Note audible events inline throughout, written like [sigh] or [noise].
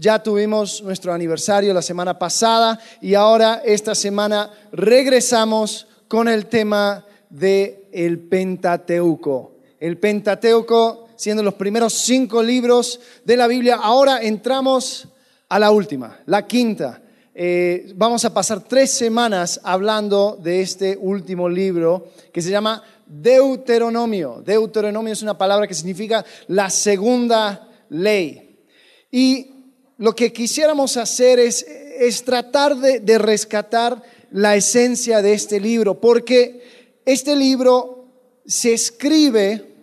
Ya tuvimos nuestro aniversario la semana pasada y ahora esta semana regresamos con el tema del el Pentateuco. El Pentateuco siendo los primeros cinco libros de la Biblia. Ahora entramos a la última, la quinta. Eh, vamos a pasar tres semanas hablando de este último libro que se llama Deuteronomio. Deuteronomio es una palabra que significa la segunda ley. Y lo que quisiéramos hacer es, tratar de, rescatar la esencia de este libro, porque este libro se escribe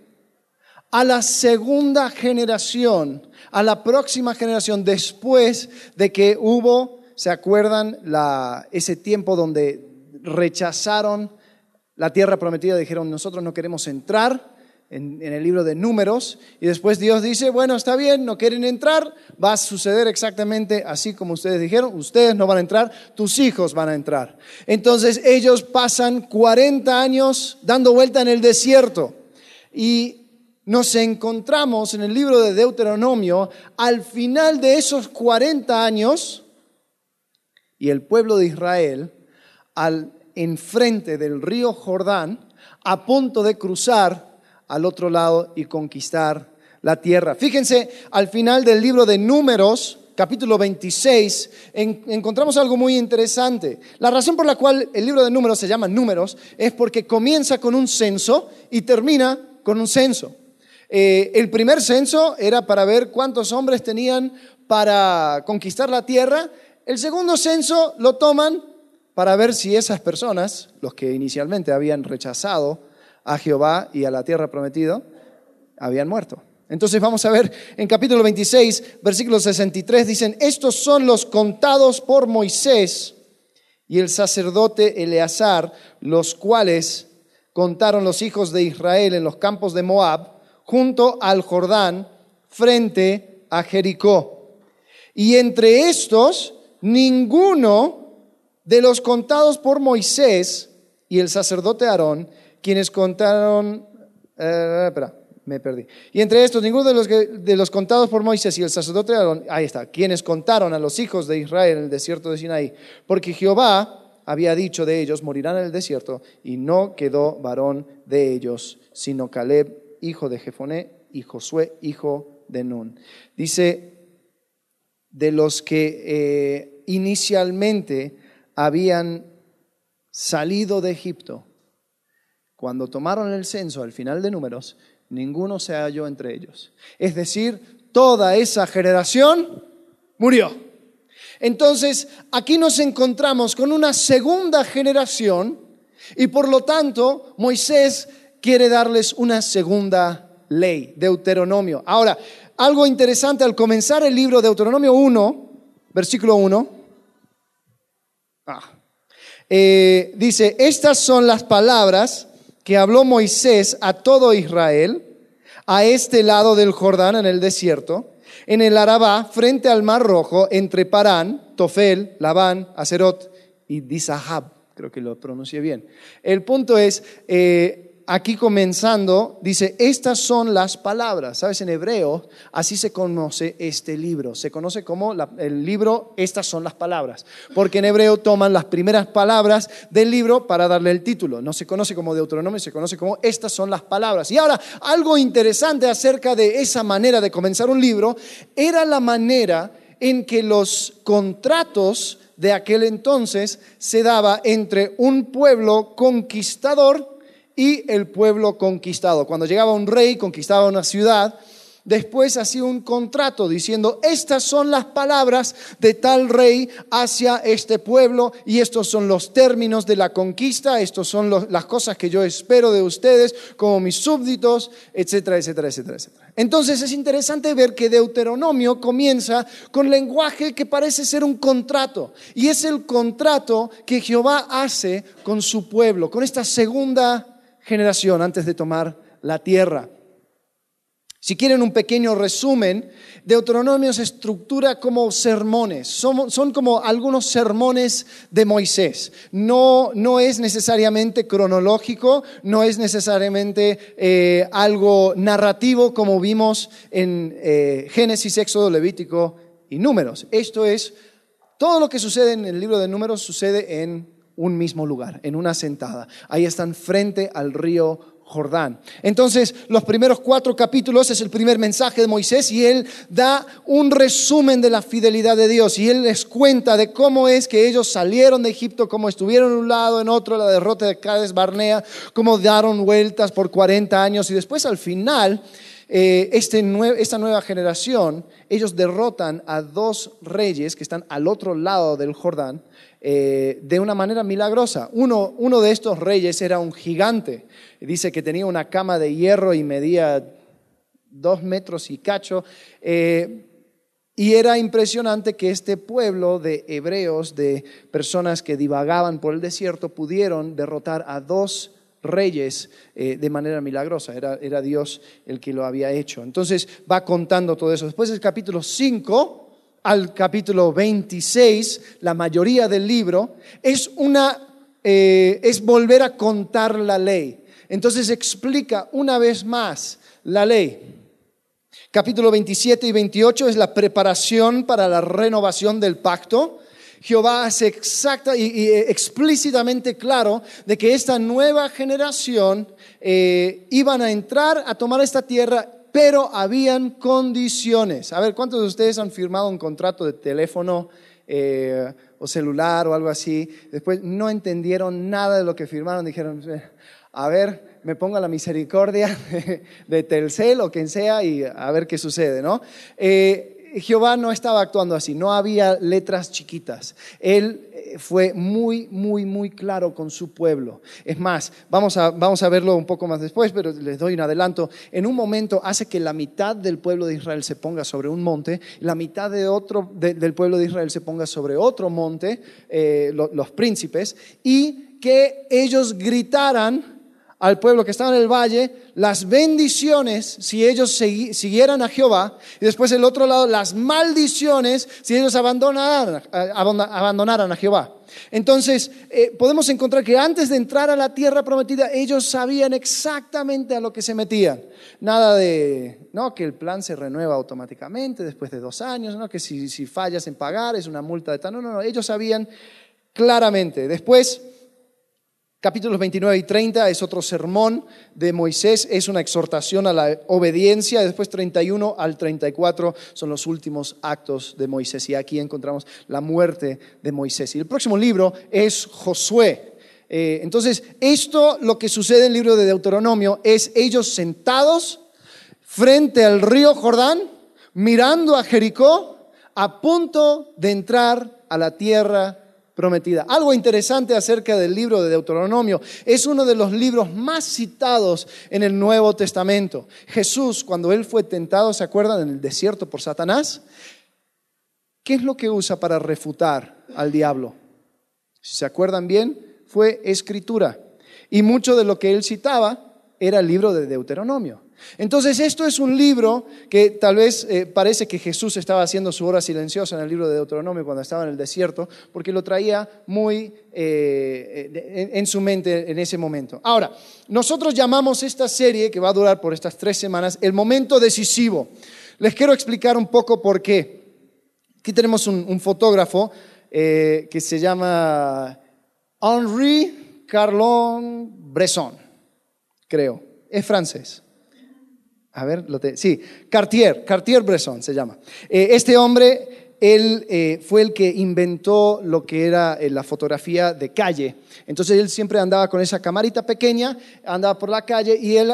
a la segunda generación, a la próxima generación, después de que hubo, ¿se acuerdan? ese tiempo donde rechazaron la tierra prometida, dijeron, nosotros no queremos entrar en, el libro de números, y después Dios dice, bueno, está bien, no quieren entrar, va a suceder exactamente así como ustedes dijeron, ustedes no van a entrar, tus hijos van a entrar. Entonces ellos pasan 40 años dando vuelta en el desierto, y nos encontramos en el libro de Deuteronomio al final de esos 40 años, y el pueblo de Israel, al enfrente del río Jordán, a punto de cruzar al otro lado y conquistar la tierra. Fíjense, al final del libro de Números, capítulo 26, encontramos algo muy interesante. La razón por la cual el libro de Números se llama Números es porque comienza con un censo y termina con un censo. Eh, el primer censo era para ver cuántos hombres tenían para conquistar la tierra. El segundo censo lo toman para ver si esas personas, los que inicialmente habían rechazado a Jehová y a la tierra prometida, habían muerto. Entonces vamos a ver en capítulo 26, versículo 63, dicen, estos son los contados por Moisés y el sacerdote Eleazar, los cuales contaron los hijos de Israel en los campos de Moab, junto al Jordán, frente a Jericó. Y entre estos, ninguno de los contados por Moisés y el sacerdote Aarón, quienes contaron, eh, espera, me perdí. Y entre estos, ninguno de los, de los contados por Moisés y el sacerdote ahí está, quienes contaron a los hijos de Israel en el desierto de Sinaí, porque Jehová había dicho de ellos, morirán en el desierto, y no quedó varón de ellos, sino Caleb, hijo de Jefoné, y Josué, hijo de Nun. Dice, de los que eh, inicialmente habían salido de Egipto, cuando tomaron el censo al final de números, ninguno se halló entre ellos. Es decir, toda esa generación murió. Entonces, aquí nos encontramos con una segunda generación y por lo tanto Moisés quiere darles una segunda ley, Deuteronomio. Ahora, algo interesante al comenzar el libro Deuteronomio 1, versículo 1, Ah. Eh, dice, estas son las palabras que habló Moisés a todo Israel a este lado del Jordán en el desierto, en el Arabá, frente al Mar Rojo, entre Parán, Tofel, Labán, Acerot y Disahab. Creo que lo pronuncié bien. El punto es, eh, aquí comenzando, dice, estas son las palabras. ¿Sabes? En hebreo, así se conoce este libro. Se conoce como el libro, estas son las palabras. Porque en hebreo toman las primeras palabras del libro para darle el título. No se conoce como Deuteronomio, se conoce como estas son las palabras. Y ahora, algo interesante acerca de esa manera de comenzar un libro, era la manera en que los contratos de aquel entonces se daba entre un pueblo conquistador y el pueblo conquistado. Cuando llegaba un rey, conquistaba una ciudad, después hacía un contrato diciendo, estas son las palabras de tal rey hacia este pueblo y estos son los términos de la conquista, estos son las cosas que yo espero de ustedes como mis súbditos, etcétera, etcétera, etcétera, etcétera. Entonces es interesante ver que Deuteronomio comienza con lenguaje que parece ser un contrato y es el contrato que Jehová hace con su pueblo, con esta segunda generación antes de tomar la tierra. Si quieren un pequeño resumen, Deuteronomio se estructura como sermones, son, como algunos sermones de Moisés. No, no es necesariamente cronológico, no es necesariamente eh, algo narrativo como vimos en eh, Génesis, Éxodo, Levítico y números. Esto es, todo lo que sucede en el libro de números sucede en un mismo lugar, en una sentada. Ahí están frente al río Jordán. Entonces, los primeros cuatro capítulos es el primer mensaje de Moisés y él da un resumen de la fidelidad de Dios y él les cuenta de cómo es que ellos salieron de Egipto, cómo estuvieron en un lado, en otro, la derrota de Cades Barnea, cómo daron vueltas por 40 años y después al final, eh, este esta nueva generación, ellos derrotan a dos reyes que están al otro lado del Jordán eh, de una manera milagrosa. Uno, uno de estos reyes era un gigante. Dice que tenía una cama de hierro y medía dos metros y cacho. Eh, y era impresionante que este pueblo de hebreos, de personas que divagaban por el desierto, pudieron derrotar a dos reyes eh, de manera milagrosa. Era, era, Dios el que lo había hecho. Entonces va contando todo eso. Después del capítulo 5 al capítulo 26, la mayoría del libro, es, una, eh, es volver a contar la ley. Entonces explica una vez más la ley. Capítulo 27 y 28 es la preparación para la renovación del pacto. Jehová hace exacta y, explícitamente claro de que esta nueva generación eh, iban a entrar a tomar esta tierra pero habían condiciones. A ver, ¿cuántos de ustedes han firmado un contrato de teléfono eh, o celular o algo así? Después no entendieron nada de lo que firmaron, dijeron, eh, a ver, me pongo a la misericordia [laughs] de Telcel o quien sea y a ver qué sucede, ¿no? Eh, Jehová no estaba actuando así, no había letras chiquitas. Él eh, fue muy, muy, muy claro con su pueblo. Es más, vamos a, vamos a verlo un poco más después, pero les doy un adelanto. En un momento hace que la mitad del pueblo de Israel se ponga sobre un monte, la mitad de otro, del pueblo de Israel se ponga sobre otro monte, eh, los príncipes, y que ellos gritaran al pueblo que estaba en el valle las bendiciones si ellos siguieran a Jehová y después el otro lado las maldiciones si ellos abandonaran, abandonaran a Jehová. Entonces eh, podemos encontrar que antes de entrar a la tierra prometida ellos sabían exactamente a lo que se metían. Nada de, no, que el plan se renueva automáticamente después de dos años, no, que si, si fallas en pagar es una multa de tal, no, no, no, ellos sabían claramente. Después Capítulos 29 y 30 es otro sermón de Moisés, es una exhortación a la obediencia. Después 31 al 34 son los últimos actos de Moisés. Y aquí encontramos la muerte de Moisés. Y el próximo libro es Josué. Eh, entonces, esto, lo que sucede en el libro de Deuteronomio, es ellos sentados frente al río Jordán, mirando a Jericó, a punto de entrar a la tierra prometida. Algo interesante acerca del libro de Deuteronomio, es uno de los libros más citados en el Nuevo Testamento. Jesús, cuando él fue tentado, ¿se acuerdan? En el desierto por Satanás. ¿Qué es lo que usa para refutar al diablo? Si se acuerdan bien, fue escritura. Y mucho de lo que él citaba era el libro de Deuteronomio. Entonces, esto es un libro que tal vez eh, parece que Jesús estaba haciendo su hora silenciosa en el libro de Deuteronomio cuando estaba en el desierto, porque lo traía muy eh, en, su mente en ese momento. Ahora, nosotros llamamos esta serie, que va a durar por estas tres semanas, el momento decisivo. Les quiero explicar un poco por qué. Aquí tenemos un, fotógrafo eh, que se llama Henri Carlon Bresson, creo. Es francés. A ver, sí, Cartier, Cartier-Bresson se llama. Eh, este hombre, él eh, fue el que inventó lo que era eh, la fotografía de calle. Entonces él siempre andaba con esa camarita pequeña, andaba por la calle y él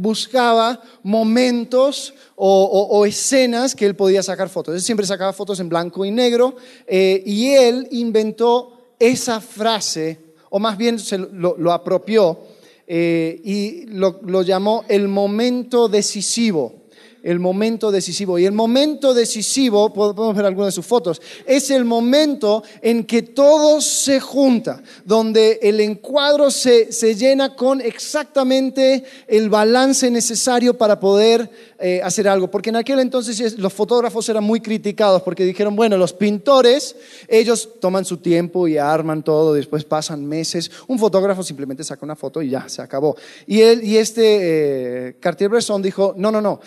buscaba momentos o, escenas que él podía sacar fotos. Él siempre sacaba fotos en blanco y negro y él inventó esa frase, o más bien se lo apropió eh, y lo, lo llamó el momento decisivo el momento decisivo. Y el momento decisivo, podemos ver algunas de sus fotos, es el momento en que todo se junta, donde el encuadro se, se llena con exactamente el balance necesario para poder eh, hacer algo. Porque en aquel entonces los fotógrafos eran muy criticados porque dijeron, bueno, los pintores, ellos toman su tiempo y arman todo, después pasan meses. Un fotógrafo simplemente saca una foto y ya, se acabó. Y, él, y este eh, Cartier-Bresson dijo, no, no, no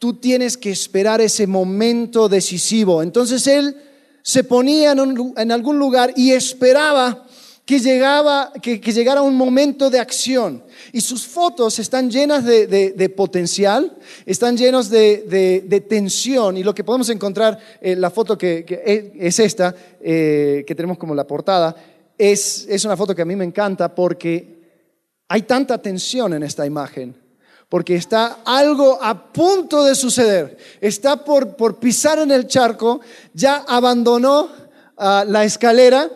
tú tienes que esperar ese momento decisivo. Entonces él se ponía en, algún lugar y esperaba que, llegaba, que, llegara un momento de acción. Y sus fotos están llenas de, potencial, están llenos de, tensión. Y lo que podemos encontrar, en eh, la foto que, es esta, eh, que tenemos como la portada, es, es una foto que a mí me encanta porque hay tanta tensión en esta imagen porque está algo a punto de suceder. Está por, por pisar en el charco, ya abandonó ah, la escalera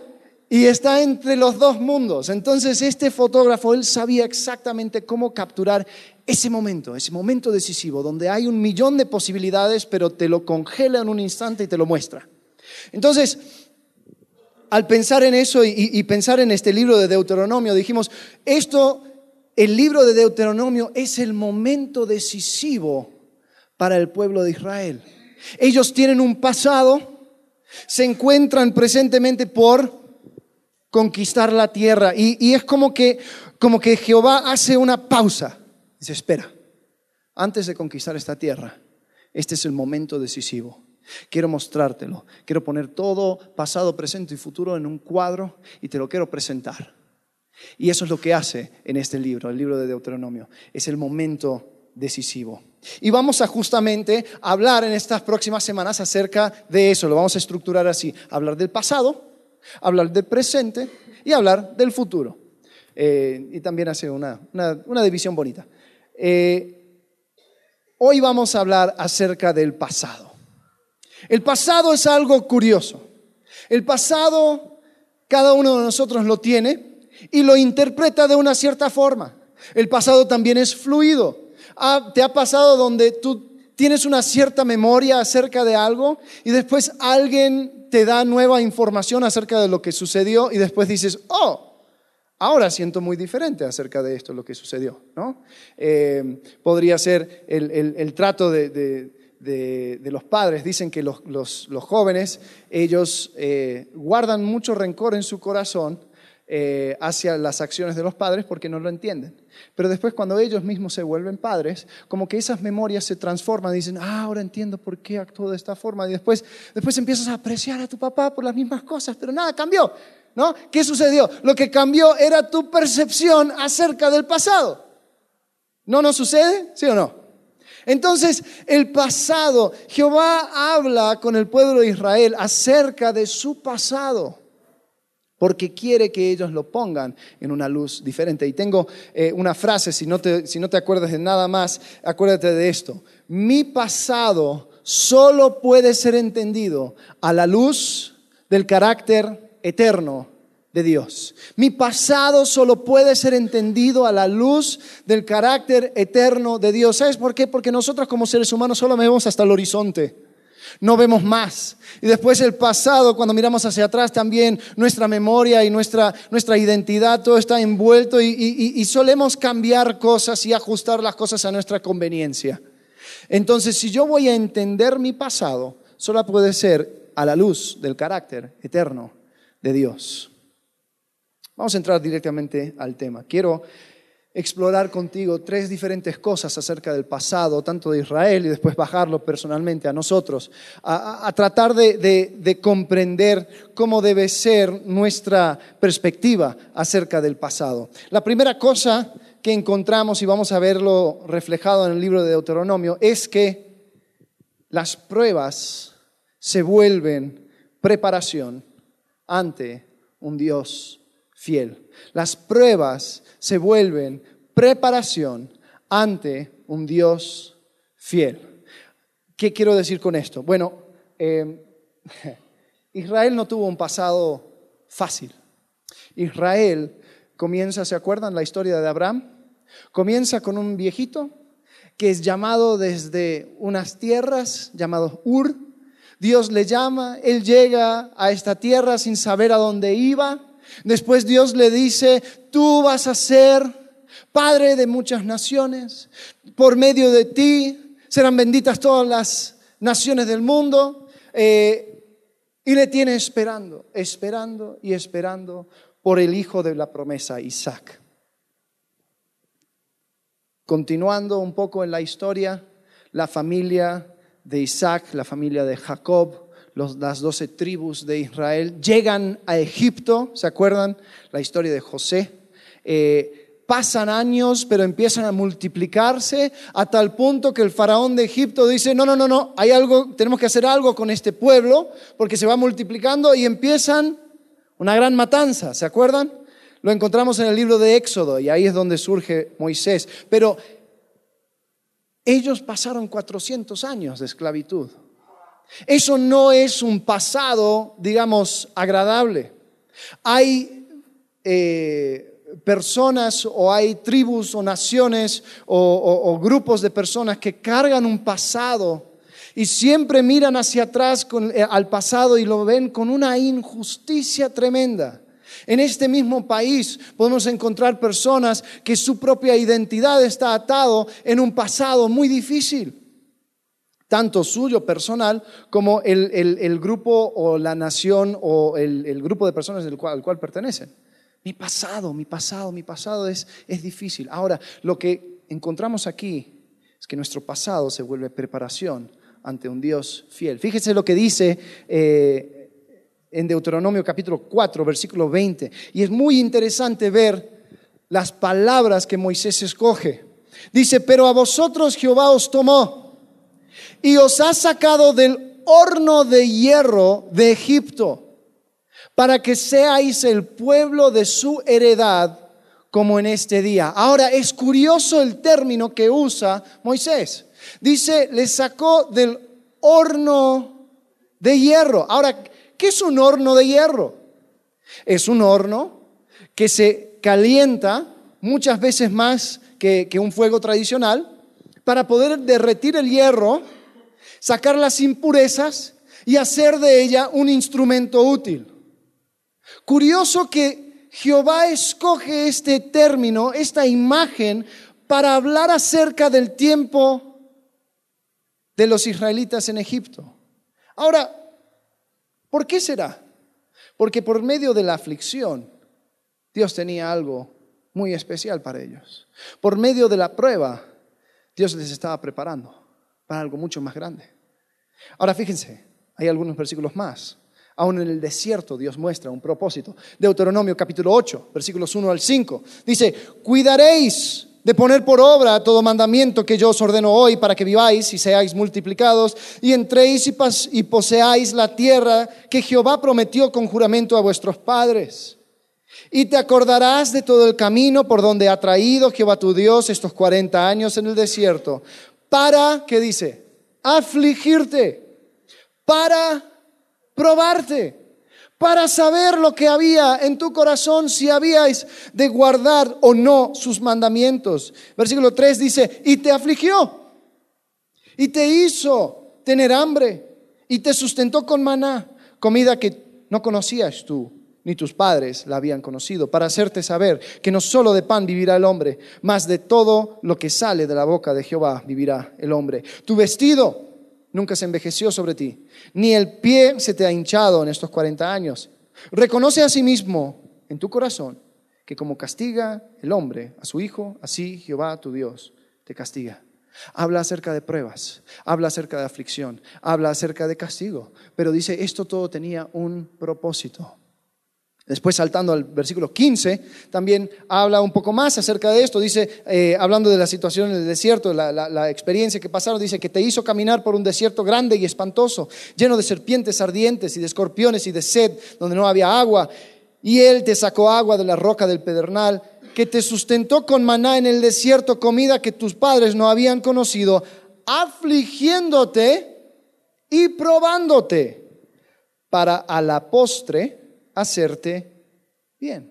y está entre los dos mundos. Entonces este fotógrafo, él sabía exactamente cómo capturar ese momento, ese momento decisivo, donde hay un millón de posibilidades, pero te lo congela en un instante y te lo muestra. Entonces, al pensar en eso y pensar en este libro de Deuteronomio, dijimos, esto el libro de Deuteronomio es el momento decisivo para el pueblo de Israel. Ellos tienen un pasado, se encuentran presentemente por conquistar la tierra y, es como que, como que Jehová hace una pausa. Dice, espera, antes de conquistar esta tierra, este es el momento decisivo. Quiero mostrártelo, quiero poner todo pasado, presente y futuro en un cuadro y te lo quiero presentar. Y eso es lo que hace en este libro, el libro de Deuteronomio. Es el momento decisivo. Y vamos a justamente hablar en estas próximas semanas acerca de eso. Lo vamos a estructurar así. Hablar del pasado, hablar del presente y hablar del futuro. Eh, y también hace una, división bonita. Eh, hoy vamos a hablar acerca del pasado. El pasado es algo curioso. El pasado, cada uno de nosotros lo tiene y lo interpreta de una cierta forma. El pasado también es fluido. Ah, ¿Te ha pasado donde tú tienes una cierta memoria acerca de algo y después alguien te da nueva información acerca de lo que sucedió y después dices, oh, ahora siento muy diferente acerca de esto, lo que sucedió, ¿no? Eh, podría ser el, trato de, los padres. Dicen que los, jóvenes, ellos eh, guardan mucho rencor en su corazón eh, hacia las acciones de los padres porque no lo entienden. Pero después cuando ellos mismos se vuelven padres, como que esas memorias se transforman dicen, ah, ahora entiendo por qué actuó de esta forma. Y después, después empiezas a apreciar a tu papá por las mismas cosas, pero nada cambió. ¿no? ¿Qué sucedió? Lo que cambió era tu percepción acerca del pasado. ¿No nos sucede? ¿Sí o no? Entonces, el pasado, Jehová habla con el pueblo de Israel acerca de su pasado porque quiere que ellos lo pongan en una luz diferente. Y tengo eh, una frase, si no, te, si no te acuerdas de nada más, acuérdate de esto. Mi pasado solo puede ser entendido a la luz del carácter eterno de Dios. Mi pasado solo puede ser entendido a la luz del carácter eterno de Dios. ¿Sabes por qué? Porque nosotros como seres humanos solo vemos hasta el horizonte no vemos más. Y después el pasado, cuando miramos hacia atrás también, nuestra memoria y nuestra, nuestra identidad, todo está envuelto y, y solemos cambiar cosas y ajustar las cosas a nuestra conveniencia. Entonces, si yo voy a entender mi pasado, solo puede ser a la luz del carácter eterno de Dios. Vamos a entrar directamente al tema. Quiero explorar contigo tres diferentes cosas acerca del pasado, tanto de Israel, y después bajarlo personalmente a nosotros, a, tratar de, comprender cómo debe ser nuestra perspectiva acerca del pasado. La primera cosa que encontramos, y vamos a verlo reflejado en el libro de Deuteronomio, es que las pruebas se vuelven preparación ante un Dios fiel. Las pruebas se vuelven preparación ante un Dios fiel. ¿Qué quiero decir con esto? Bueno, em, [laughs] Israel no tuvo un pasado fácil. Israel comienza, ¿se acuerdan la historia de Abraham? Comienza con un viejito que es llamado desde unas tierras llamados Ur. Dios le llama, él llega a esta tierra sin saber a dónde iba Después Dios le dice, tú vas a ser padre de muchas naciones, por medio de ti serán benditas todas las naciones del mundo. Eh, y le tiene esperando, esperando y esperando por el hijo de la promesa, Isaac. Continuando un poco en la historia, la familia de Isaac, la familia de Jacob, las doce tribus de Israel, llegan a Egipto, ¿se acuerdan? La historia de José. Eh, pasan años, pero empiezan a multiplicarse a tal punto que el faraón de Egipto dice, no, no, no, no, hay algo, tenemos que hacer algo con este pueblo porque se va multiplicando y empiezan una gran matanza, ¿se acuerdan? Lo encontramos en el libro de Éxodo y ahí es donde surge Moisés. Pero ellos pasaron 400 años de esclavitud. Eso no es un pasado, digamos, agradable. Hay eh, personas o hay tribus o naciones o, grupos de personas que cargan un pasado y siempre miran hacia atrás eh, al pasado y lo ven con una injusticia tremenda. En este mismo país podemos encontrar personas que su propia identidad está atado en un pasado muy difícil, tanto suyo personal como el, grupo o la nación o el, grupo de personas al cual, al cual pertenecen. Mi pasado, mi pasado, mi pasado es, es difícil. Ahora, lo que encontramos aquí es que nuestro pasado se vuelve preparación ante un Dios fiel. Fíjese lo que dice eh, en Deuteronomio capítulo 4, versículo 20. Y es muy interesante ver las palabras que Moisés escoge. Dice, pero a vosotros Jehová os tomó y os ha sacado del horno de hierro de Egipto para que seáis el pueblo de su heredad como en este día. Ahora es curioso el término que usa Moisés. Dice, le sacó del horno de hierro. Ahora, ¿qué es un horno de hierro? Es un horno que se calienta muchas veces más que, que un fuego tradicional para poder derretir el hierro, sacar las impurezas y hacer de ella un instrumento útil. Curioso que Jehová escoge este término, esta imagen, para hablar acerca del tiempo de los israelitas en Egipto. Ahora, ¿por qué será? Porque por medio de la aflicción, Dios tenía algo muy especial para ellos. Por medio de la prueba, Dios les estaba preparando para algo mucho más grande. Ahora fíjense, hay algunos versículos más. Aún en el desierto Dios muestra un propósito. Deuteronomio capítulo 8, versículos 1 al 5. Dice, cuidaréis de poner por obra todo mandamiento que yo os ordeno hoy para que viváis y seáis multiplicados y entréis y, y poseáis la tierra que Jehová prometió con juramento a vuestros padres. Y te acordarás de todo el camino por donde ha traído Jehová tu Dios estos 40 años en el desierto, para, ¿qué dice? Afligirte, para probarte, para saber lo que había en tu corazón, si habíais de guardar o no sus mandamientos. Versículo 3 dice, y te afligió, y te hizo tener hambre, y te sustentó con maná, comida que no conocías tú ni tus padres la habían conocido, para hacerte saber que no solo de pan vivirá el hombre, mas de todo lo que sale de la boca de Jehová vivirá el hombre. Tu vestido nunca se envejeció sobre ti, ni el pie se te ha hinchado en estos 40 años. Reconoce a sí mismo en tu corazón que como castiga el hombre a su hijo, así Jehová tu Dios te castiga. Habla acerca de pruebas, habla acerca de aflicción, habla acerca de castigo, pero dice, esto todo tenía un propósito. Después, saltando al versículo 15, también habla un poco más acerca de esto. Dice, eh, hablando de la situación en el desierto, la, la, experiencia que pasaron, dice que te hizo caminar por un desierto grande y espantoso, lleno de serpientes ardientes y de escorpiones y de sed, donde no había agua. Y Él te sacó agua de la roca del pedernal, que te sustentó con maná en el desierto, comida que tus padres no habían conocido, afligiéndote y probándote, para a la postre hacerte bien.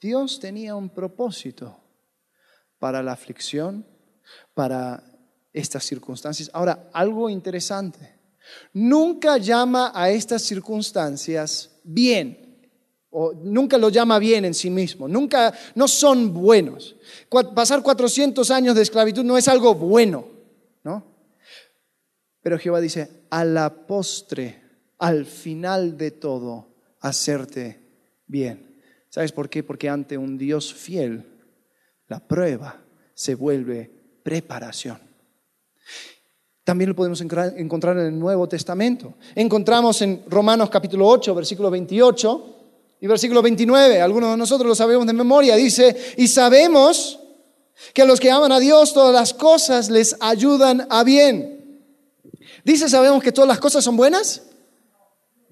Dios tenía un propósito para la aflicción, para estas circunstancias. Ahora, algo interesante. Nunca llama a estas circunstancias bien, o nunca lo llama bien en sí mismo, nunca, no son buenos. Pasar 400 años de esclavitud no es algo bueno, ¿no? Pero Jehová dice, a la postre al final de todo hacerte bien. ¿Sabes por qué? Porque ante un Dios fiel, la prueba se vuelve preparación. También lo podemos encontrar en el Nuevo Testamento. Encontramos en Romanos capítulo 8, versículo 28 y versículo 29. Algunos de nosotros lo sabemos de memoria. Dice, y sabemos que a los que aman a Dios todas las cosas les ayudan a bien. Dice, ¿sabemos que todas las cosas son buenas?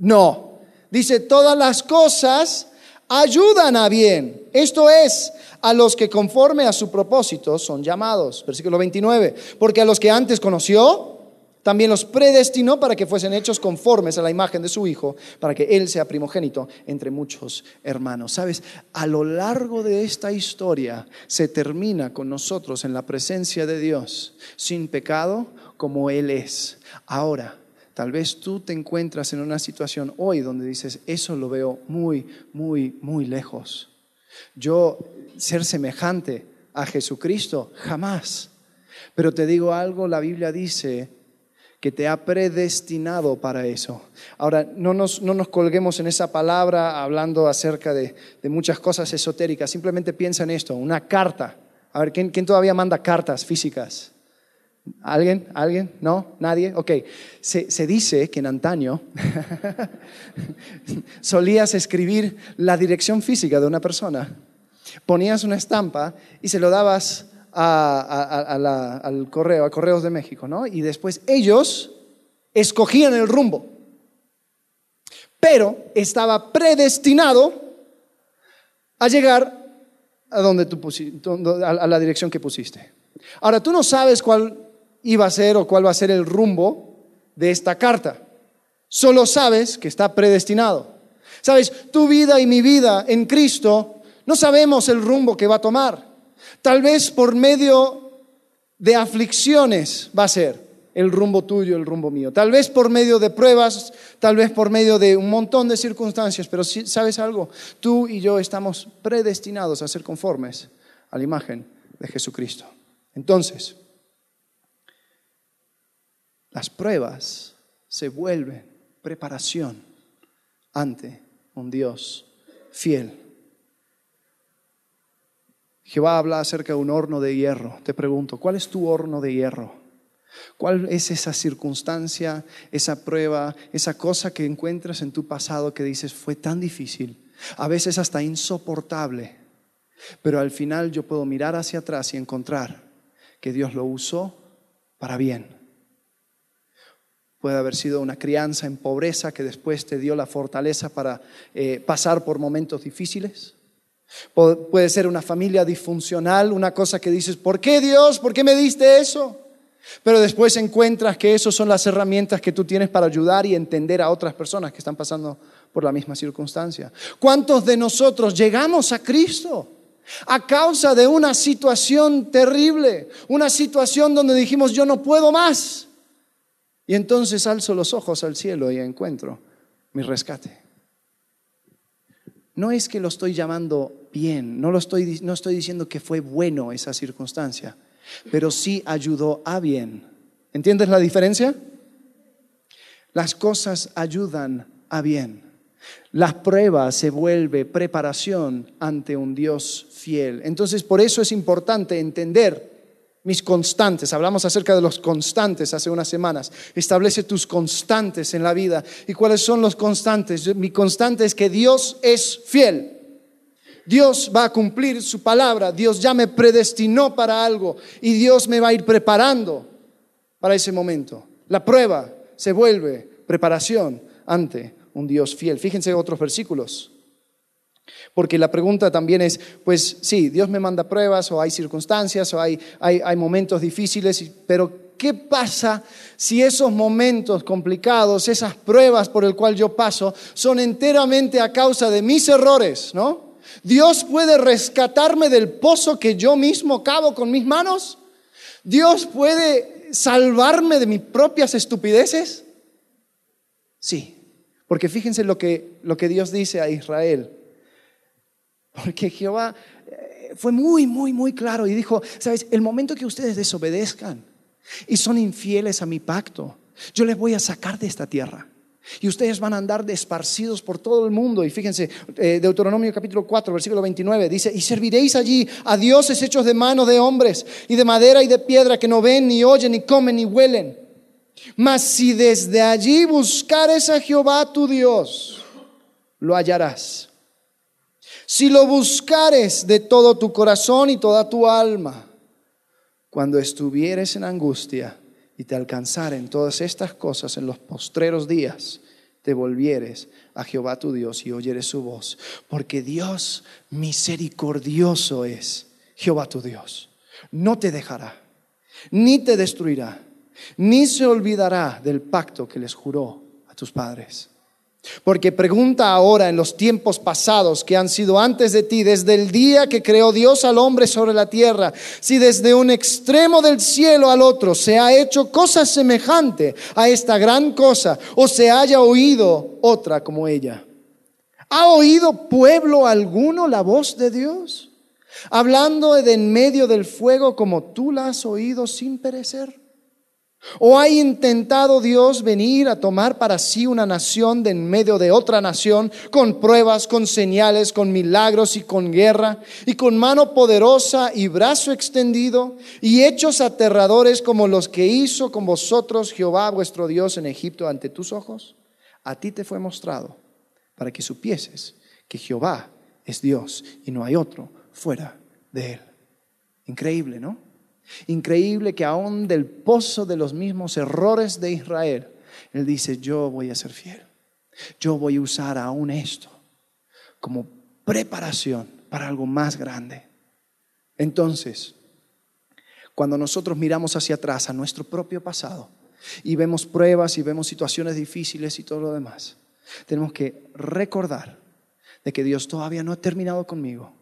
No. Dice, todas las cosas ayudan a bien. Esto es, a los que conforme a su propósito son llamados. Versículo 29. Porque a los que antes conoció, también los predestinó para que fuesen hechos conformes a la imagen de su Hijo, para que Él sea primogénito entre muchos hermanos. Sabes, a lo largo de esta historia se termina con nosotros en la presencia de Dios, sin pecado como Él es. Ahora, tal vez tú te encuentras en una situación hoy donde dices, eso lo veo muy, muy, muy lejos. Yo ser semejante a Jesucristo, jamás. Pero te digo algo, la Biblia dice que te ha predestinado para eso. Ahora, no nos, no nos colguemos en esa palabra hablando acerca de, muchas cosas esotéricas, simplemente piensa en esto, una carta. A ver, ¿quién, quién todavía manda cartas físicas? ¿Alguien? ¿Alguien? ¿No? ¿Nadie? Ok. Se, se dice que en antaño [laughs] solías escribir la dirección física de una persona ponías una estampa y se lo dabas al correo, a Correos de México, ¿no? Y después ellos escogían el rumbo. Pero estaba predestinado a llegar a donde tú a la dirección que pusiste. Ahora tú no sabes cuál iba a ser o cuál va a ser el rumbo de esta carta. Solo sabes que está predestinado. Sabes, tu vida y mi vida en Cristo no sabemos el rumbo que va a tomar. Tal vez por medio de aflicciones va a ser el rumbo tuyo, el rumbo mío. Tal vez por medio de pruebas, tal vez por medio de un montón de circunstancias, pero si sabes algo, tú y yo estamos predestinados a ser conformes a la imagen de Jesucristo. Entonces, las pruebas se vuelven preparación ante un Dios fiel Jehová habla acerca de un horno de hierro. Te pregunto, ¿cuál es tu horno de hierro? ¿Cuál es esa circunstancia, esa prueba, esa cosa que encuentras en tu pasado que dices fue tan difícil, a veces hasta insoportable, pero al final yo puedo mirar hacia atrás y encontrar que Dios lo usó para bien? Puede haber sido una crianza en pobreza que después te dio la fortaleza para eh, pasar por momentos difíciles. Puede ser una familia disfuncional, una cosa que dices, ¿por qué Dios? ¿Por qué me diste eso? Pero después encuentras que esas son las herramientas que tú tienes para ayudar y entender a otras personas que están pasando por la misma circunstancia. ¿Cuántos de nosotros llegamos a Cristo a causa de una situación terrible, una situación donde dijimos, yo no puedo más? Y entonces alzo los ojos al cielo y encuentro mi rescate. No es que lo estoy llamando bien, no, lo estoy, no estoy diciendo que fue bueno esa circunstancia, pero sí ayudó a bien. ¿Entiendes la diferencia? Las cosas ayudan a bien. Las pruebas se vuelve preparación ante un Dios fiel. Entonces, por eso es importante entender mis constantes. Hablamos acerca de los constantes hace unas semanas. Establece tus constantes en la vida. ¿Y cuáles son los constantes? Mi constante es que Dios es fiel. Dios va a cumplir su palabra, Dios ya me predestinó para algo y Dios me va a ir preparando para ese momento. La prueba se vuelve preparación ante un Dios fiel. Fíjense otros versículos. Porque la pregunta también es, pues sí, Dios me manda pruebas o hay circunstancias o hay, hay, hay momentos difíciles, pero ¿qué pasa si esos momentos complicados, esas pruebas por el cual yo paso, son enteramente a causa de mis errores, ¿no? Dios puede rescatarme del pozo que yo mismo cavo con mis manos. Dios puede salvarme de mis propias estupideces. Sí, porque fíjense lo que, lo que Dios dice a Israel. Porque Jehová eh, fue muy, muy, muy claro y dijo, sabes, el momento que ustedes desobedezcan y son infieles a mi pacto, yo les voy a sacar de esta tierra. Y ustedes van a andar desparcidos por todo el mundo. Y fíjense, eh, Deuteronomio capítulo 4, versículo 29, dice, y serviréis allí a dioses hechos de manos de hombres, y de madera y de piedra, que no ven, ni oyen, ni comen, ni huelen. Mas si desde allí buscares a Jehová tu Dios, lo hallarás. Si lo buscares de todo tu corazón y toda tu alma, cuando estuvieres en angustia, y te alcanzaren todas estas cosas en los postreros días, te volvieres a Jehová tu Dios y oyeres su voz, porque Dios misericordioso es, Jehová tu Dios. No te dejará, ni te destruirá, ni se olvidará del pacto que les juró a tus padres. Porque pregunta ahora en los tiempos pasados que han sido antes de ti, desde el día que creó Dios al hombre sobre la tierra, si desde un extremo del cielo al otro se ha hecho cosa semejante a esta gran cosa, o se haya oído otra como ella. ¿Ha oído pueblo alguno la voz de Dios? Hablando de en medio del fuego como tú la has oído sin perecer. ¿O ha intentado Dios venir a tomar para sí una nación de en medio de otra nación con pruebas, con señales, con milagros y con guerra, y con mano poderosa y brazo extendido, y hechos aterradores como los que hizo con vosotros Jehová vuestro Dios en Egipto ante tus ojos? A ti te fue mostrado para que supieses que Jehová es Dios y no hay otro fuera de él. Increíble, ¿no? Increíble que aún del pozo de los mismos errores de Israel, Él dice, yo voy a ser fiel. Yo voy a usar aún esto como preparación para algo más grande. Entonces, cuando nosotros miramos hacia atrás a nuestro propio pasado y vemos pruebas y vemos situaciones difíciles y todo lo demás, tenemos que recordar de que Dios todavía no ha terminado conmigo.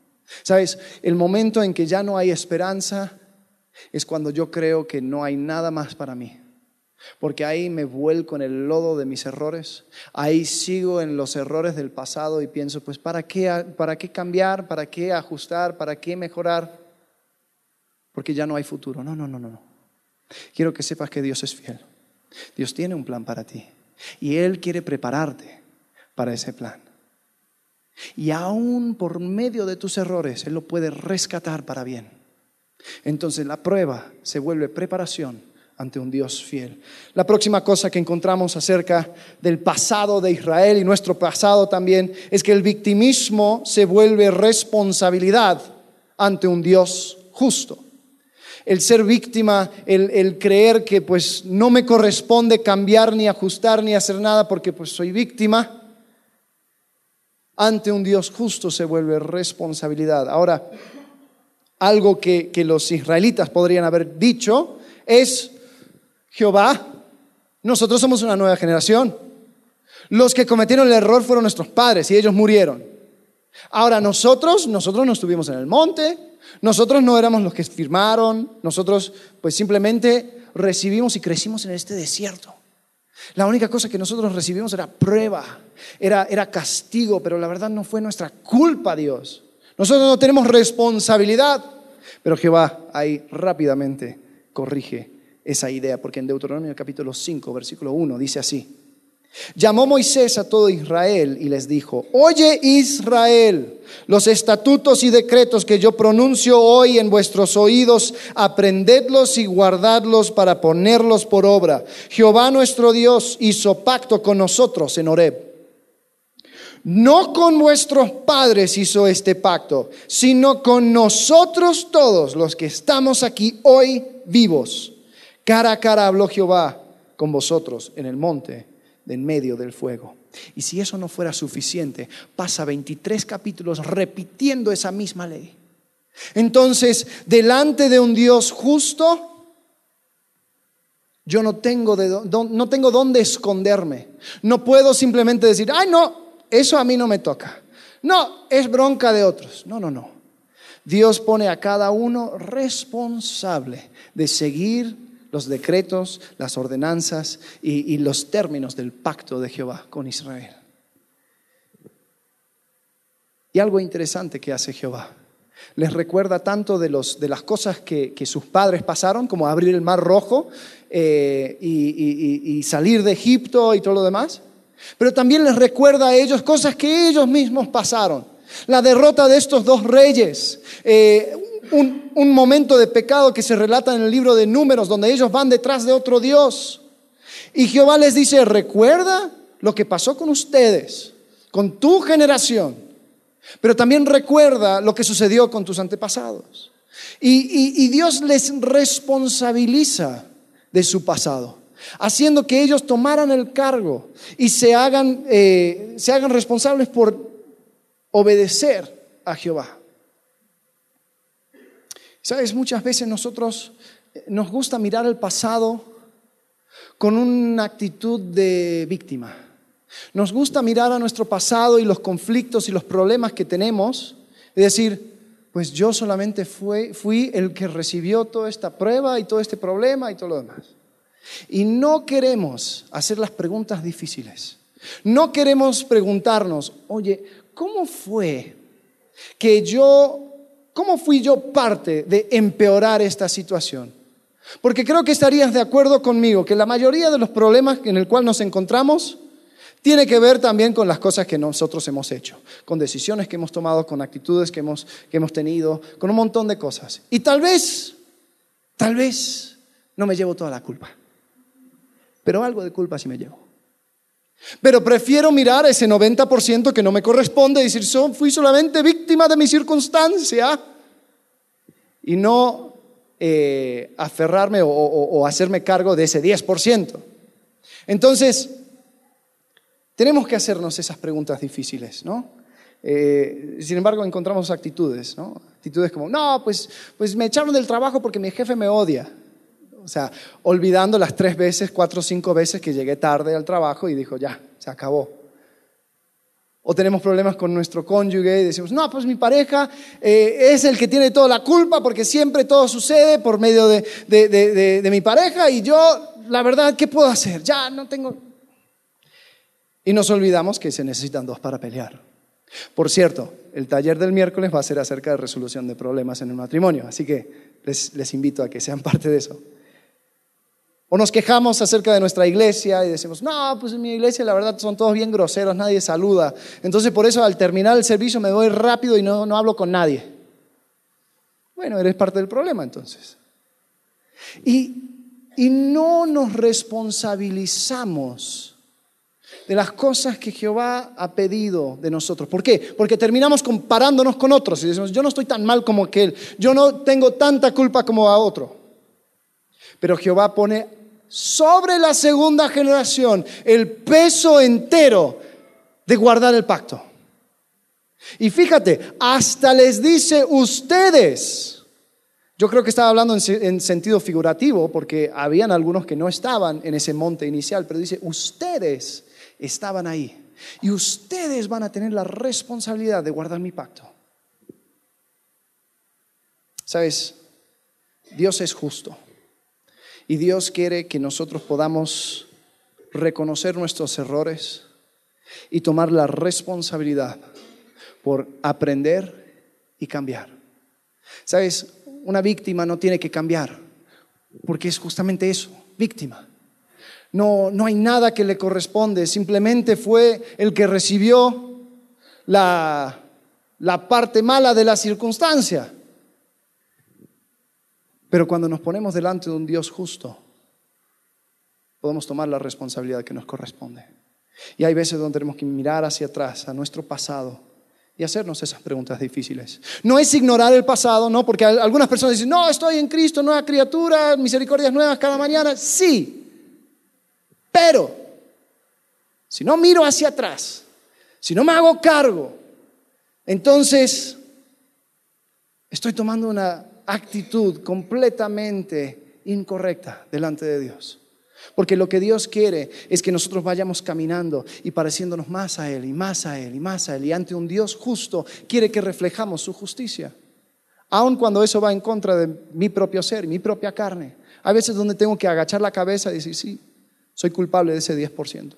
¿Sabes? El momento en que ya no hay esperanza, es cuando yo creo que no hay nada más para mí. Porque ahí me vuelco en el lodo de mis errores, ahí sigo en los errores del pasado y pienso, pues ¿para qué, para qué cambiar? ¿Para qué ajustar? ¿Para qué mejorar? Porque ya no hay futuro. No, no, no, no. Quiero que sepas que Dios es fiel. Dios tiene un plan para ti y Él quiere prepararte para ese plan. Y aún por medio de tus errores, Él lo puede rescatar para bien. Entonces la prueba se vuelve preparación ante un Dios fiel. La próxima cosa que encontramos acerca del pasado de Israel y nuestro pasado también es que el victimismo se vuelve responsabilidad ante un Dios justo. El ser víctima, el, creer que pues no me corresponde cambiar ni ajustar ni hacer nada porque pues soy víctima, ante un Dios justo se vuelve responsabilidad. Ahora, algo que, los israelitas podrían haber dicho es, Jehová, nosotros somos una nueva generación. Los que cometieron el error fueron nuestros padres y ellos murieron. Ahora nosotros, nosotros no estuvimos en el monte, nosotros no éramos los que firmaron, nosotros pues simplemente recibimos y crecimos en este desierto. La única cosa que nosotros recibimos era prueba, era, era castigo, pero la verdad no fue nuestra culpa, Dios. Nosotros no tenemos responsabilidad, pero Jehová ahí rápidamente corrige esa idea, porque en Deuteronomio capítulo 5, versículo 1 dice así. Llamó Moisés a todo Israel y les dijo, oye Israel, los estatutos y decretos que yo pronuncio hoy en vuestros oídos, aprendedlos y guardadlos para ponerlos por obra. Jehová nuestro Dios hizo pacto con nosotros en Horeb no con vuestros padres hizo este pacto, sino con nosotros todos los que estamos aquí hoy vivos. Cara a cara habló Jehová con vosotros en el monte en medio del fuego. Y si eso no fuera suficiente, pasa 23 capítulos repitiendo esa misma ley. Entonces, delante de un Dios justo, yo no tengo, de, no tengo dónde esconderme. No puedo simplemente decir, ay, no, eso a mí no me toca. No, es bronca de otros. No, no, no. Dios pone a cada uno responsable de seguir los decretos, las ordenanzas y, los términos del pacto de Jehová con Israel. Y algo interesante que hace Jehová. Les recuerda tanto de, los, de las cosas que, sus padres pasaron, como abrir el mar rojo eh, y salir de Egipto y todo lo demás pero también les recuerda a ellos cosas que ellos mismos pasaron. La derrota de estos dos reyes, eh, un, un momento de pecado que se relata en el libro de números, donde ellos van detrás de otro Dios. Y Jehová les dice, recuerda lo que pasó con ustedes, con tu generación, pero también recuerda lo que sucedió con tus antepasados. Y, Dios les responsabiliza de su pasado, haciendo que ellos tomaran el cargo y se hagan, eh, se hagan responsables por obedecer a Jehová. Sabes, muchas veces nosotros eh, nos gusta mirar el pasado con una actitud de víctima. Nos gusta mirar a nuestro pasado y los conflictos y los problemas que tenemos y decir, pues yo solamente fui, fui el que recibió toda esta prueba y todo este problema y todo lo demás. Y no queremos hacer las preguntas difíciles. No queremos preguntarnos, oye, ¿cómo fue que yo, cómo fui yo parte de empeorar esta situación? Porque creo que estarías de acuerdo conmigo que la mayoría de los problemas en el cual nos encontramos tiene que ver también con las cosas que nosotros hemos hecho, con decisiones que hemos tomado, con actitudes que hemos, que hemos tenido, con un montón de cosas. Y tal vez, tal vez no me llevo toda la culpa, pero algo de culpa sí me llevo. Pero prefiero mirar ese 90% que no me corresponde y decir, fui solamente víctima de mi circunstancia y no eh, aferrarme o, hacerme cargo de ese 10%. Entonces, tenemos que hacernos esas preguntas difíciles, ¿no? Eh, sin embargo, encontramos actitudes, ¿no? Actitudes como, no, pues, pues me echaron del trabajo porque mi jefe me odia. O sea, olvidando las tres veces, cuatro o cinco veces que llegué tarde al trabajo y dijo, ya, se acabó. O tenemos problemas con nuestro cónyuge y decimos, no, pues mi pareja eh, es el que tiene toda la culpa porque siempre todo sucede por medio de, de mi pareja y yo, la verdad, ¿qué puedo hacer? Ya no tengo, y nos olvidamos que se necesitan dos para pelear. Por cierto, el taller del miércoles va a ser acerca de resolución de problemas en el matrimonio, así que les, invito a que sean [laughs] parte de eso. O nos quejamos acerca de nuestra iglesia y decimos, no, pues en mi iglesia la verdad son todos bien groseros, nadie saluda. Entonces por eso al terminar el servicio me voy rápido y no, no hablo con nadie. Bueno, eres parte del problema entonces. Y, y no nos responsabilizamos de las cosas que Jehová ha pedido de nosotros. ¿Por qué? Porque terminamos comparándonos con otros y decimos, yo no estoy tan mal como aquel, yo no tengo tanta culpa como a otro. Pero Jehová pone sobre la segunda generación el peso entero de guardar el pacto. Y fíjate, hasta les dice ustedes. Yo creo que estaba hablando en, sentido figurativo porque habían algunos que no estaban en ese monte inicial, pero dice ustedes estaban ahí. Y ustedes van a tener la responsabilidad de guardar mi pacto. Sabes, Dios es justo. Y Dios quiere que nosotros podamos reconocer nuestros errores y tomar la responsabilidad por aprender y cambiar. Sabes, una víctima no tiene que cambiar, porque es justamente eso, víctima. No, no hay nada que le corresponde, simplemente fue el que recibió la, la parte mala de la circunstancia. Pero cuando nos ponemos delante de un Dios justo, podemos tomar la responsabilidad que nos corresponde. Y hay veces donde tenemos que mirar hacia atrás, a nuestro pasado, y hacernos esas preguntas difíciles. No es ignorar el pasado, ¿no? Porque algunas personas dicen, no, estoy en Cristo, nueva criatura, misericordias nuevas cada mañana. Sí, pero, si no miro hacia atrás, si no me hago cargo, entonces estoy tomando una actitud completamente incorrecta delante de Dios. Porque lo que Dios quiere es que nosotros vayamos caminando y pareciéndonos más a Él y más a Él y más a Él. Y ante un Dios justo quiere que reflejamos su justicia. Aun cuando eso va en contra de mi propio ser, mi propia carne. Hay veces donde tengo que agachar la cabeza y decir, sí, soy culpable de ese 10%.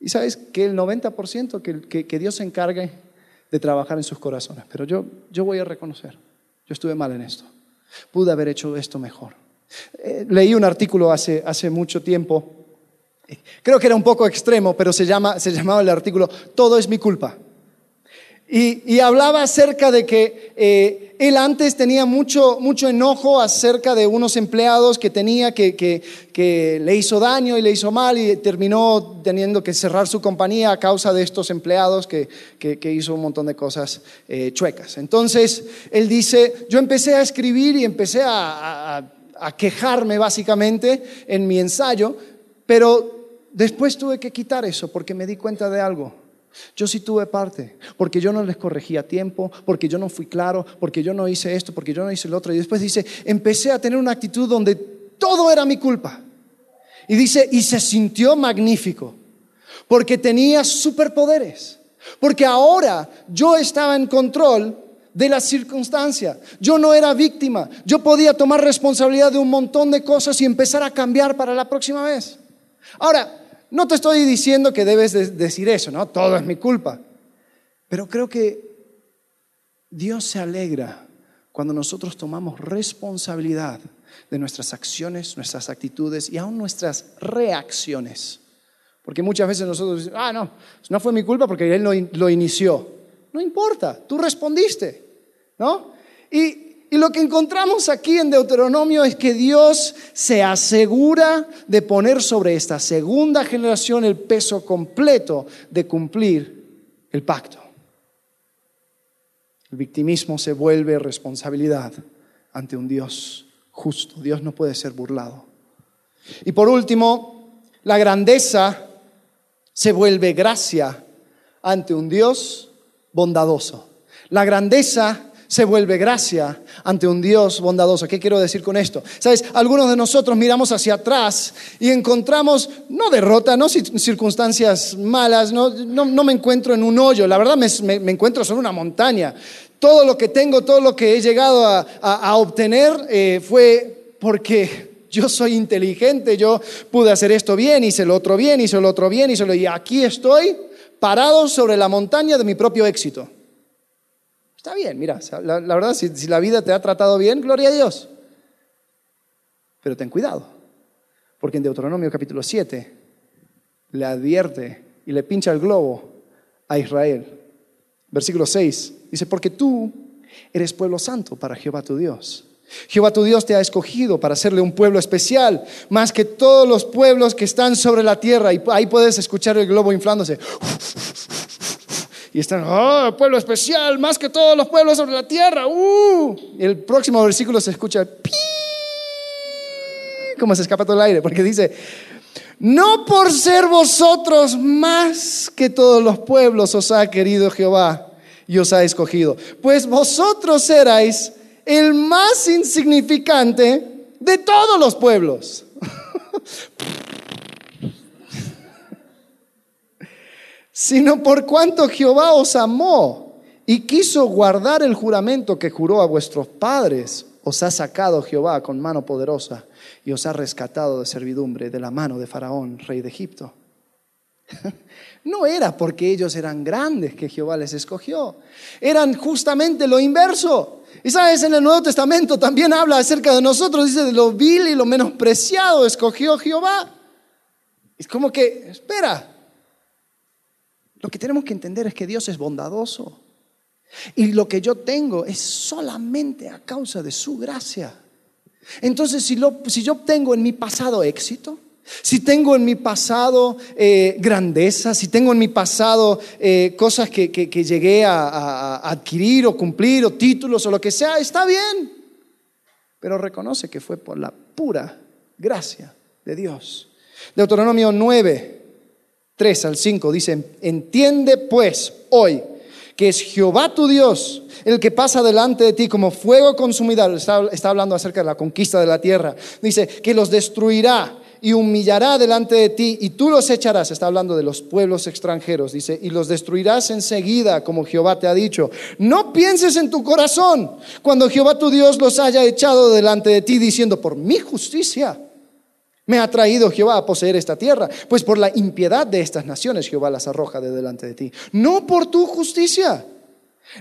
Y sabes que el 90% que, que, Dios se encargue de trabajar en sus corazones. Pero yo, yo voy a reconocer, yo estuve mal en esto. Pude haber hecho esto mejor. Eh, leí un artículo hace, hace mucho tiempo Creo que era un poco extremo, pero se, llama, se llamaba el artículo Todo es mi culpa. Y, hablaba acerca de que eh, él antes tenía mucho, mucho enojo acerca de unos empleados que tenía que, que, le hizo daño y le hizo mal y terminó teniendo que cerrar su compañía a causa de estos empleados que, hizo un montón de cosas eh, chuecas. Entonces, él dice, yo empecé a escribir y empecé a quejarme básicamente en mi ensayo, pero después tuve que quitar eso porque me di cuenta de algo yo sí tuve parte, porque yo no les corregí a tiempo, porque yo no fui claro, porque yo no hice esto, porque yo no hice lo otro. Y después dice, empecé a tener una actitud donde todo era mi culpa. Y dice, y se sintió magnífico, porque tenía superpoderes, porque ahora yo estaba en control de la circunstancia. Yo no era víctima. Yo podía tomar responsabilidad de un montón de cosas y empezar a cambiar para la próxima vez. Ahora, no te estoy diciendo que debes decir eso, ¿no? Todo es mi culpa. Pero creo que Dios se alegra cuando nosotros tomamos responsabilidad de nuestras acciones, nuestras actitudes y aún nuestras reacciones. Porque muchas veces nosotros decimos, ah, no, no fue mi culpa porque Él lo, lo inició. No importa, tú respondiste, ¿no? Y y lo que encontramos aquí en Deuteronomio es que Dios se asegura de poner sobre esta segunda generación el peso completo de cumplir el pacto. El victimismo se vuelve responsabilidad ante un Dios justo. Dios no puede ser burlado. Y por último, la grandeza se vuelve gracia ante un Dios bondadoso. La grandeza se vuelve gracia ante un Dios bondadoso. ¿Qué quiero decir con esto? Sabes, algunos de nosotros miramos hacia atrás y encontramos, no derrota, no circunstancias malas, no, me encuentro en un hoyo, la verdad me, encuentro sobre una montaña. Todo lo que tengo, todo lo que he llegado a, obtener eh, fue porque yo soy inteligente, yo pude hacer esto bien, hice lo otro bien, hice lo otro bien, hice lo... Y aquí estoy parado sobre la montaña de mi propio éxito. Está bien, mira, la, verdad, si, la vida te ha tratado bien, gloria a Dios. Pero ten cuidado, porque en Deuteronomio capítulo 7 le advierte y le pincha el globo a Israel. Versículo 6 dice, porque tú eres pueblo santo para Jehová tu Dios. Jehová tu Dios te ha escogido para hacerle un pueblo especial, más que todos los pueblos que están sobre la tierra. Y ahí puedes escuchar el globo inflándose y están, oh, pueblo especial, más que todos los pueblos sobre la tierra. Uh. El próximo versículo se escucha, como se escapa todo el aire, porque dice, no por ser vosotros más que todos los pueblos os ha querido Jehová y os ha escogido, pues vosotros erais el más insignificante de todos los pueblos. [laughs] sino por cuanto Jehová os amó y quiso guardar el juramento que juró a vuestros padres, os ha sacado Jehová con mano poderosa y os ha rescatado de servidumbre de la mano de Faraón, rey de Egipto. [laughs] No era porque ellos eran grandes que Jehová les escogió, eran justamente lo inverso. Y sabes, en el Nuevo Testamento también habla acerca de nosotros, dice de lo vil y lo menospreciado escogió Jehová. Es como que, espera, lo que tenemos que entender es que Dios es bondadoso. Y lo que yo tengo es solamente a causa de su gracia. Entonces, si, yo tengo en mi pasado éxito, si tengo en mi pasado eh, grandeza, si tengo en mi pasado eh, cosas que, llegué a, adquirir o cumplir o títulos o lo que sea, está bien. Pero reconoce que fue por la pura gracia de Dios. Deuteronomio 9, 3 al 5 dice, entiende pues hoy que es Jehová tu Dios el que pasa delante de ti como fuego consumidor. Está, está, hablando acerca de la conquista de la tierra. Dice que los destruirá y humillará delante de ti y tú los echarás. Está hablando de los pueblos extranjeros. Dice, y los destruirás enseguida como Jehová te ha dicho. No pienses en tu corazón cuando Jehová tu Dios los haya echado delante de ti diciendo, por mi justicia me ha traído Jehová a poseer esta tierra, pues por la impiedad de estas naciones Jehová las arroja de delante de ti. No por tu justicia,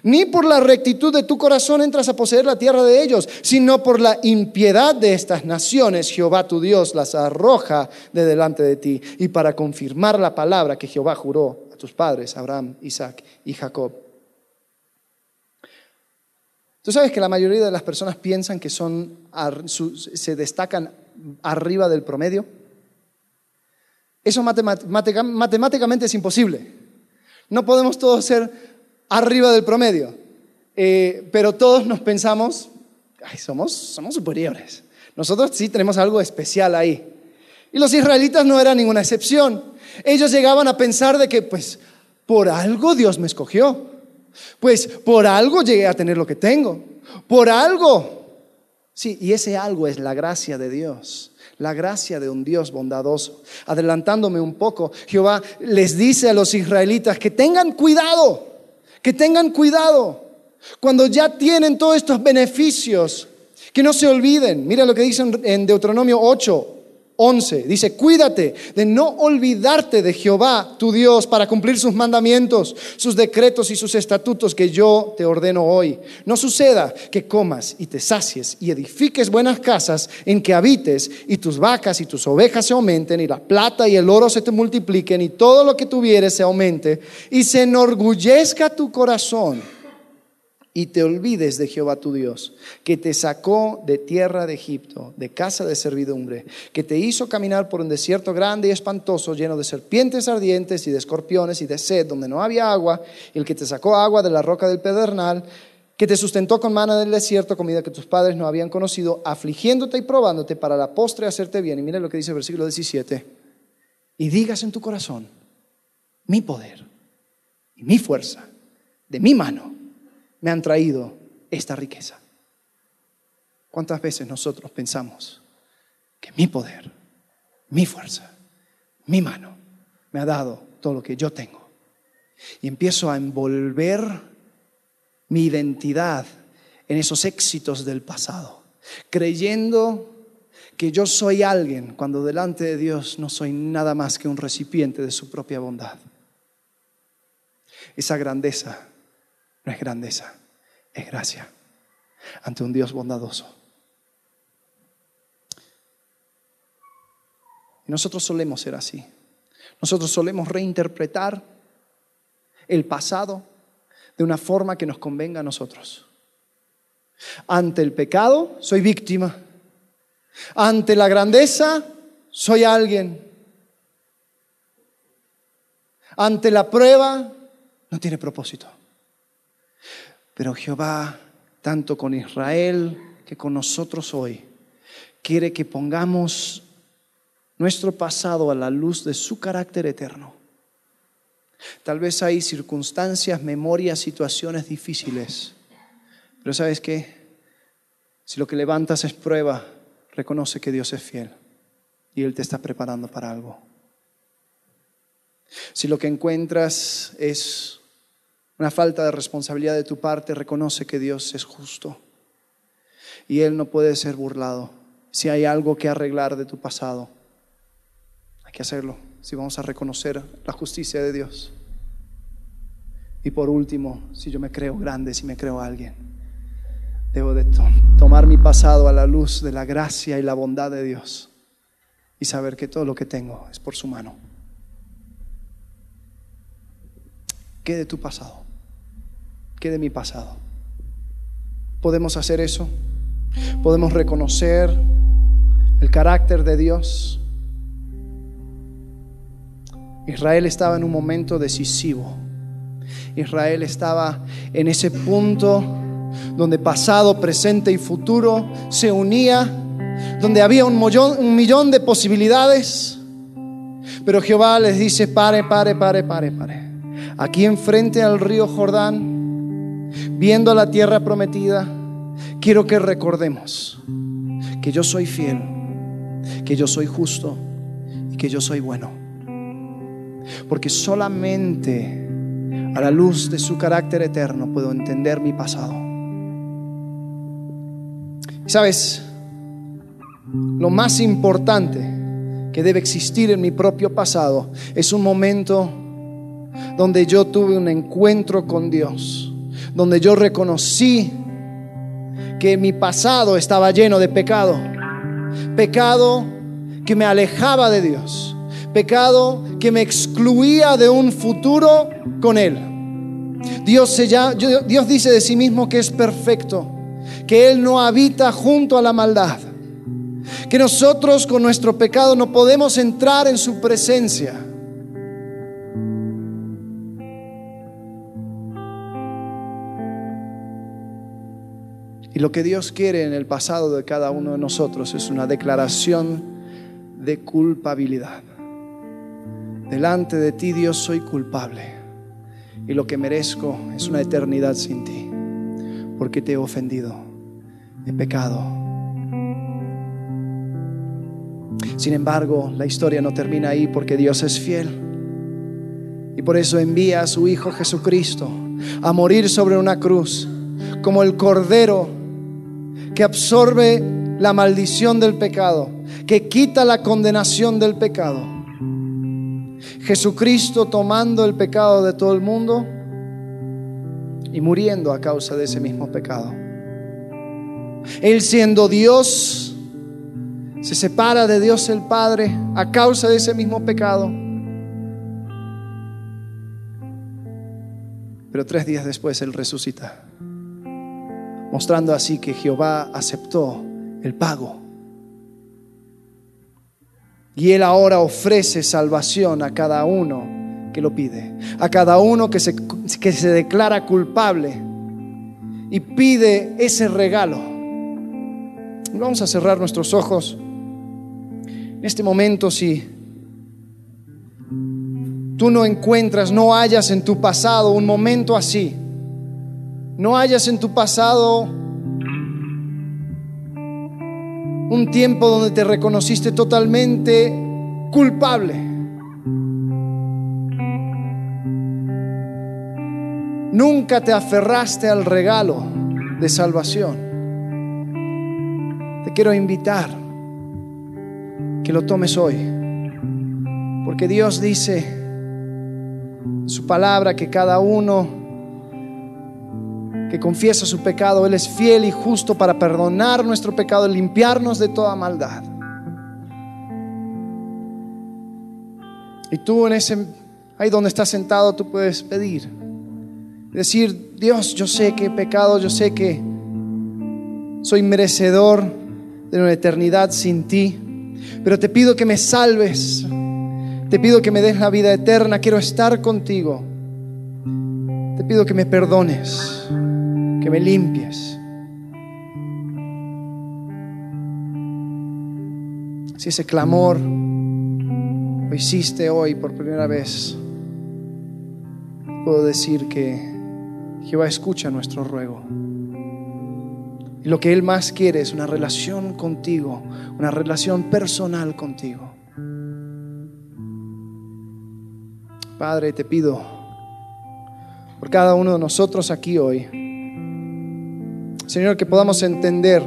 Ni por la rectitud de tu corazón entras a poseer la tierra de ellos, sino por la impiedad de estas naciones, Jehová tu Dios las arroja de delante de ti, y para confirmar la palabra que Jehová juró a tus padres, Abraham, Isaac y Jacob. Tú sabes que la mayoría de las personas piensan que son, se destacan arriba del promedio. Eso matemáticamente es imposible. No podemos todos ser arriba del promedio. Eh, pero todos nos pensamos, ay, somos, somos superiores. Nosotros sí tenemos algo especial ahí. Y los israelitas no eran ninguna excepción. Ellos llegaban a pensar de que, pues, por algo Dios me escogió. Pues, por algo llegué a tener lo que tengo. Por algo. Sí, y ese algo es la gracia de Dios la gracia de un Dios bondadoso. Adelantándome un poco, Jehová les dice a los israelitas que tengan cuidado que tengan cuidado cuando ya tienen todos estos beneficios, que no se olviden. Mira lo que dicen en Deuteronomio 8, 11. Dice, cuídate de no olvidarte de Jehová, tu Dios, para cumplir sus mandamientos, sus decretos y sus estatutos que yo te ordeno hoy. No suceda que comas y te sacies y edifiques buenas casas en que habites y tus vacas y tus ovejas se aumenten y la plata y el oro se te multipliquen y todo lo que tuvieres se aumente y se enorgullezca tu corazón y te olvides de Jehová tu Dios, que te sacó de tierra de Egipto, de casa de servidumbre, que te hizo caminar por un desierto grande y espantoso, lleno de serpientes ardientes y de escorpiones y de sed, donde no había agua, y el que te sacó agua de la roca del pedernal, que te sustentó con mana del desierto, comida que tus padres no habían conocido, afligiéndote y probándote para la postre hacerte bien. Y mira lo que dice el versículo 17. Y digas en tu corazón, mi poder y mi fuerza, de mi mano me han traído esta riqueza. ¿Cuántas veces nosotros pensamos que mi poder, mi fuerza, mi mano me ha dado todo lo que yo tengo? Y empiezo a envolver mi identidad en esos éxitos del pasado, creyendo que yo soy alguien cuando delante de Dios no soy nada más que un recipiente de su propia bondad. Esa grandeza no es grandeza, es gracia ante un Dios bondadoso. Y nosotros solemos ser así. Nosotros solemos reinterpretar el pasado de una forma que nos convenga a nosotros. Ante el pecado, soy víctima. Ante la grandeza, soy alguien. Ante la prueba, no tiene propósito. Pero Jehová, tanto con Israel que con nosotros hoy, quiere que pongamos nuestro pasado a la luz de su carácter eterno. Tal vez hay circunstancias, memorias, situaciones difíciles, pero ¿sabes qué? Si lo que levantas es prueba, reconoce que Dios es fiel y Él te está preparando para algo. Si lo que encuentras es una falta de responsabilidad de tu parte, reconoce que Dios es justo y Él no puede ser burlado. Si hay algo que arreglar de tu pasado, hay que hacerlo, si vamos a reconocer la justicia de Dios. Y por último, si yo me creo grande, si me creo alguien, debo de tomar mi pasado a la luz de la gracia y la bondad de Dios y saber que todo lo que tengo es por su mano. ¿Qué de tu pasado? ¿Qué de mi pasado? ¿Podemos hacer eso? ¿Podemos reconocer el carácter de Dios? Israel estaba en un momento decisivo. Israel estaba en ese punto donde pasado, presente y futuro se unía, donde había un millón, un millón de posibilidades. Pero Jehová les dice, pare, pare, pare, pare, pare. Aquí enfrente al río Jordán, viendo la tierra prometida, quiero que recordemos que yo soy fiel, que yo soy justo y que yo soy bueno. Porque solamente a la luz de su carácter eterno puedo entender mi pasado. ¿Sabes? Lo más importante que debe existir en mi propio pasado es un momento donde yo tuve un encuentro con Dios, donde yo reconocí que mi pasado estaba lleno de pecado. Pecado que me alejaba de Dios. Pecado que me excluía de un futuro con Él. Dios, dice de sí mismo que es perfecto, que Él no habita junto a la maldad, que nosotros con nuestro pecado no podemos entrar en su presencia. Y lo que Dios quiere en el pasado de cada uno de nosotros es una declaración de culpabilidad. Delante de ti, Dios, soy culpable. Y lo que merezco es una eternidad sin ti. Porque te he ofendido, he pecado. Sin embargo, la historia no termina ahí porque Dios es fiel. Y por eso envía a su Hijo Jesucristo a morir sobre una cruz como el Cordero que absorbe la maldición del pecado, que quita la condenación del pecado. Jesucristo tomando el pecado de todo el mundo y muriendo a causa de ese mismo pecado. Él siendo Dios, se separa de Dios el Padre a causa de ese mismo pecado. Pero tres días después Él resucita mostrando así que Jehová aceptó el pago. Y Él ahora ofrece salvación a cada uno que lo pide, a cada uno que se, que se declara culpable y pide ese regalo. Vamos a cerrar nuestros ojos. En este momento, si tú no encuentras, no hayas en tu pasado un momento así, no hayas en tu pasado un tiempo donde te reconociste totalmente culpable. Nunca te aferraste al regalo de salvación. Te quiero invitar que lo tomes hoy. Porque Dios dice en su palabra que cada uno que confiesa su pecado, Él es fiel y justo para perdonar nuestro pecado limpiarnos de toda maldad. Y tú en ese, ahí donde estás sentado, tú puedes pedir. Decir, Dios, yo sé que he pecado, yo sé que soy merecedor de una eternidad sin ti, pero te pido que me salves, te pido que me des la vida eterna, quiero estar contigo, te pido que me perdones que me limpies. Si ese clamor lo hiciste hoy por primera vez, puedo decir que Jehová escucha nuestro ruego. Y lo que Él más quiere es una relación contigo, una relación personal contigo. Padre, te pido por cada uno de nosotros aquí hoy, Señor, que podamos entender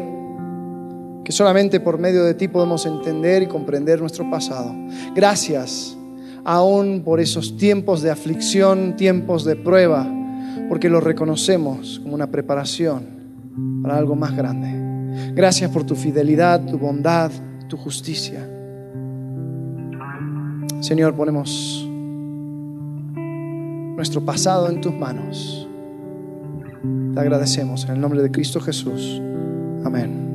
que solamente por medio de ti podemos entender y comprender nuestro pasado. Gracias aún por esos tiempos de aflicción, tiempos de prueba, porque los reconocemos como una preparación para algo más grande. Gracias por tu fidelidad, tu bondad, tu justicia. Señor, ponemos nuestro pasado en tus manos. Te agradecemos en el nombre de Cristo Jesús. Amén.